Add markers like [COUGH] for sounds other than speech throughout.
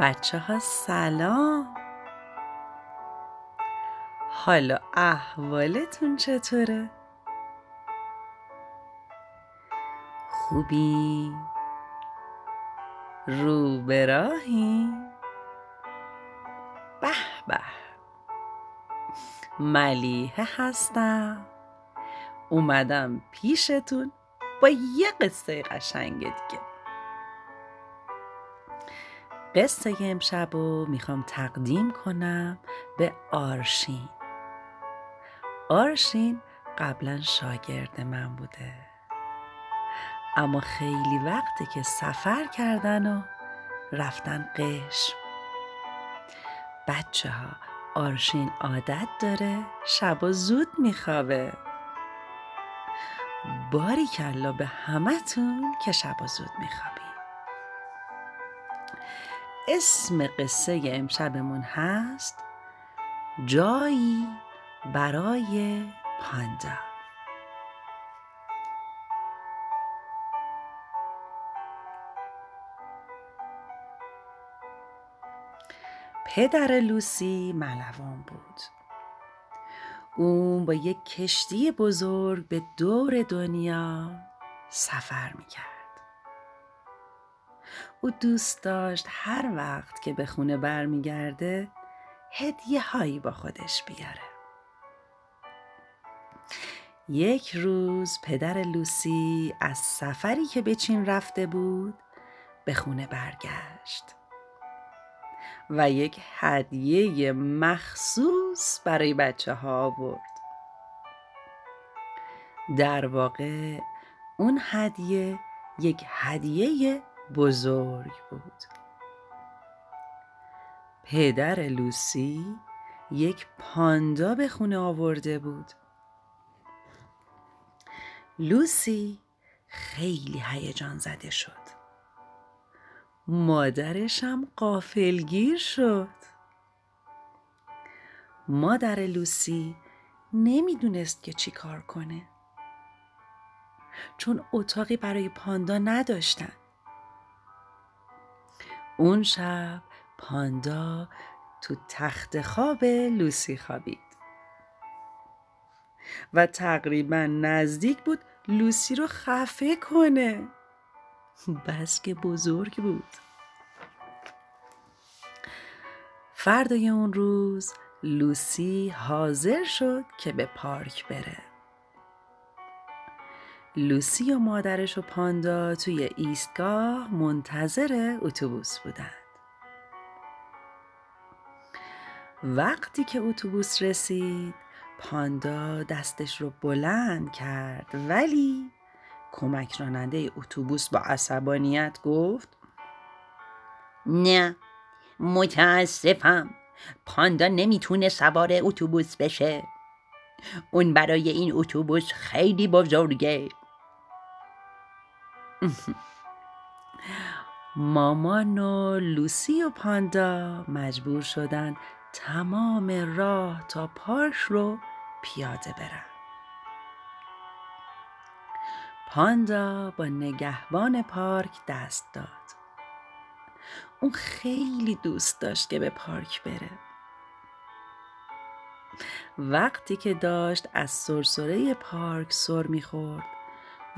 بچه ها سلام حالا احوالتون چطوره؟ خوبی؟ رو به راهی؟ به به ملیحه هستم اومدم پیشتون با یه قصه قشنگ دیگه قصه امشب رو می‌خوام تقدیم کنم به آرشین. آرشین قبلا شاگرد من بوده. اما خیلی وقتی که سفر کردن و رفتن قشم. بچه ها آرشین عادت داره شبا زود میخوابه. باری کلا به همتون که شبا زود میخوابی اسم قصه امشبمون هست جایی برای پاندا. پدر لوسی ملوان بود. اون با یک کشتی بزرگ به دور دنیا سفر می‌کرد. او دوست داشت هر وقت که به خونه برمیگرده هدیه هایی با خودش بیاره. یک روز پدر لوسی از سفری که به چین رفته بود به خونه برگشت و یک هدیه مخصوص برای بچه ها آورد. در واقع اون هدیه یک هدیه بزرگ بود. پدر لوسی یک پاندا به خونه آورده بود. لوسی خیلی هیجان زده شد. مادرش هم قافلگیر شد. مادر لوسی نمی‌دونست که چی کار کنه. چون اتاقی برای پاندا نداشتن. اون شب پاندا تو تخت خواب لوسی خوابید. و تقریبا نزدیک بود لوسی رو خفه کنه. بس که بزرگ بود. فردای اون روز لوسی حاضر شد که به پارک بره. لوسی و مادرش و پاندا توی ایستگاه منتظر اتوبوس بودند. وقتی که اتوبوس رسید پاندا دستش رو بلند کرد ولی کمک راننده اتوبوس با عصبانیت گفت نه متاسفم. پاندا نمی‌تونه سوار اتوبوس بشه. اون برای این اتوبوس خیلی بزرگه. [LAUGHS] مامان و لوسی و پاندا مجبور شدن تمام راه تا پارک رو پیاده برن. پاندا با نگهبان پارک دست داد. اون خیلی دوست داشت که به پارک بره. وقتی که داشت از سرسره پارک سر می‌خورد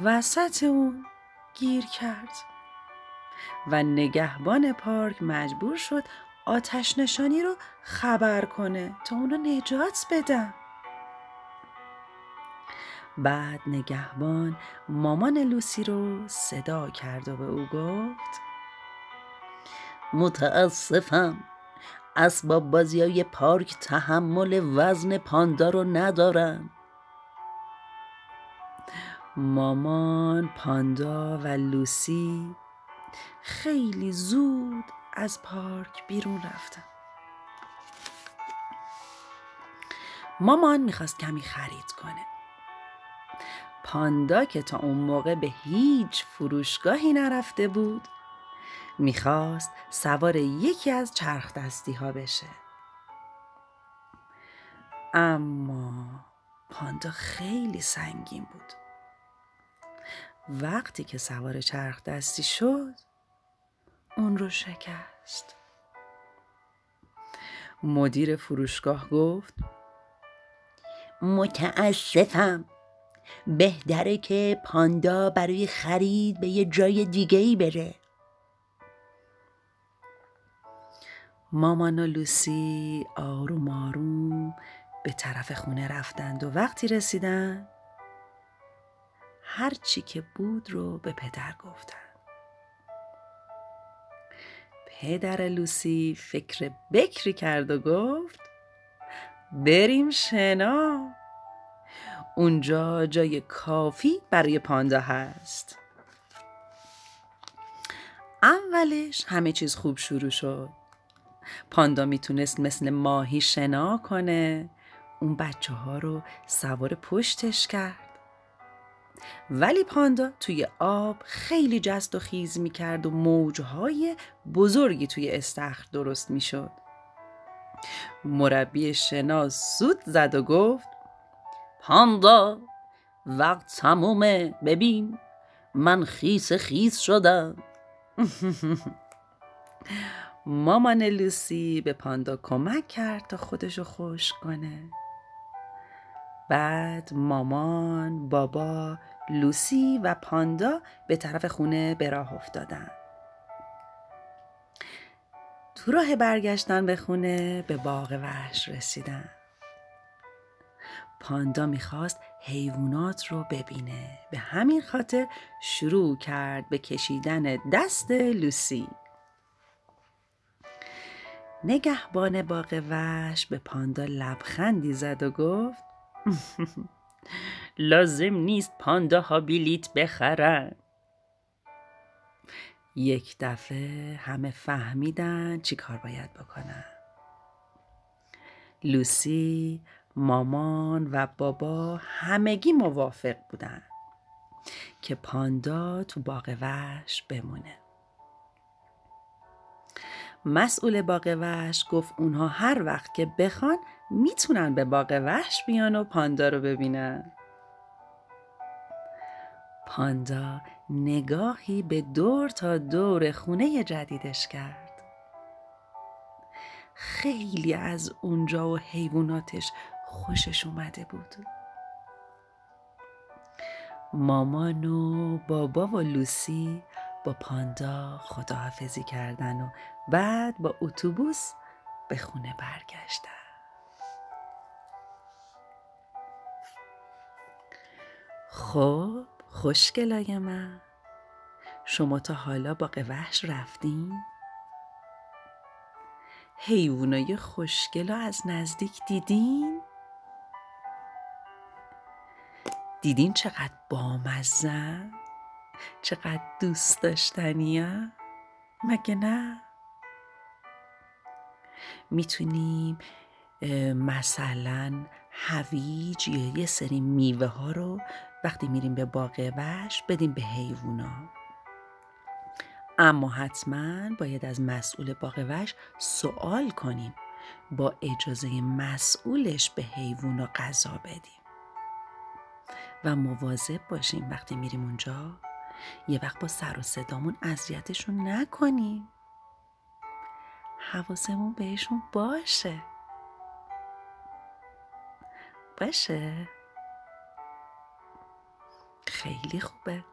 وسط اون گیر کرد. و نگهبان پارک مجبور شد آتش نشانی رو خبر کنه تا اونو نجات بدن. بعد نگهبان مامان لوسی رو صدا کرد و به او گفت متاسفم اسباب بازی های پارک تحمل وزن پاندا رو ندارن. مامان پاندا و لوسی خیلی زود از پارک بیرون رفتن. مامان می‌خواست کمی خرید کنه. پاندا که تا اون موقع به هیچ فروشگاهی نرفته بود می‌خواست سوار یکی از چرخ دستی ها بشه. اما پاندا خیلی سنگین بود. وقتی که سوار چرخ دستی شد اون رو شکست. مدیر فروشگاه گفت متاسفم. بهتره که پاندا برای خرید به یه جای دیگه ای بره. مامان و لوسی آروم آروم به طرف خونه رفتند و وقتی رسیدن هر چی که بود رو به پدر گفتن. پدر لوسی فکر بکری کرد و گفت بریم شنا. اونجا جای کافی برای پاندا هست. اولش همه چیز خوب شروع شد. پاندا می‌تونست مثل ماهی شنا کنه. اون بچه ها رو سوار پشتش کرد. ولی پاندا توی آب خیلی جست و خیز می‌کرد و موجهای بزرگی توی استخر درست می‌شد. مربی شنا سود زد و گفت پاندا وقت تمومه ببین من خیس خیس شدم. [LAUGHS] مامان لوسی به پاندا کمک کرد تا خودشو خوش کنه. بعد مامان، بابا، لوسی و پاندا به طرف خونه به راه افتادن. تو راه برگشتن به خونه به باغ وحش رسیدن. پاندا می‌خواست حیوانات رو ببینه. به همین خاطر شروع کرد به کشیدن دست لوسی. نگهبان باغ وحش به پاندا لبخندی زد و گفت [LAUGHS] لازم نیست پاندا بلیت بخرن. یک دفعه همه فهمیدن چی کار باید بکنن. لوسی مامان و بابا همگی موافق بودن که پاندا تو باغ وحش بمونه. مسئول باغ وحش گفت اونها هر وقت که بخوان می‌تونن به باغ وحش بیان و پاندا رو ببینن. پاندا نگاهی به دور تا دور خونه جدیدش کرد. خیلی از اونجا و حیواناتش خوشش اومده بود. مامان و بابا و لوسی با پاندا خداحافظی کردن و بعد با اتوبوس به خونه برگشتن خب خوشگلای من شما تا حالا با وحش رفتین؟ حیوانای خوشگل از نزدیک دیدین؟ دیدین چقدر بامزن؟ چقدر دوست داشتنیه؟ مگه نه؟ می‌تونیم مثلا هویج یا یه سری میوه ها رو وقتی میریم به باغ وش بدیم به حیوونا. اما حتما باید از مسئول باغ وش سوال کنیم با اجازه مسئولش به حیوونا غذا بدیم. و مواظب باشیم وقتی میریم اونجا یه وقت با سر و صدامون اذیتشون نکنیم. حواسمون بهشون باشه. باشه. خیلی خوبه.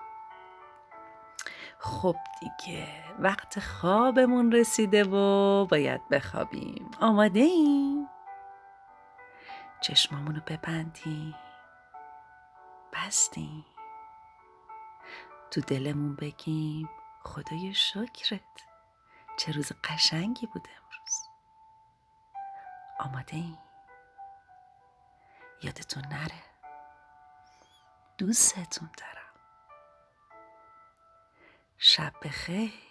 خب دیگه وقت خوابمون رسیده و باید بخوابیم. آماده ایم. چشمامونو ببندیم. بستیم. تو دلمون بگیم خدای شکرت. چه روز قشنگی بوده امروز. آماده ایم یادتون نره. دوستتون دارم. شب بخیر.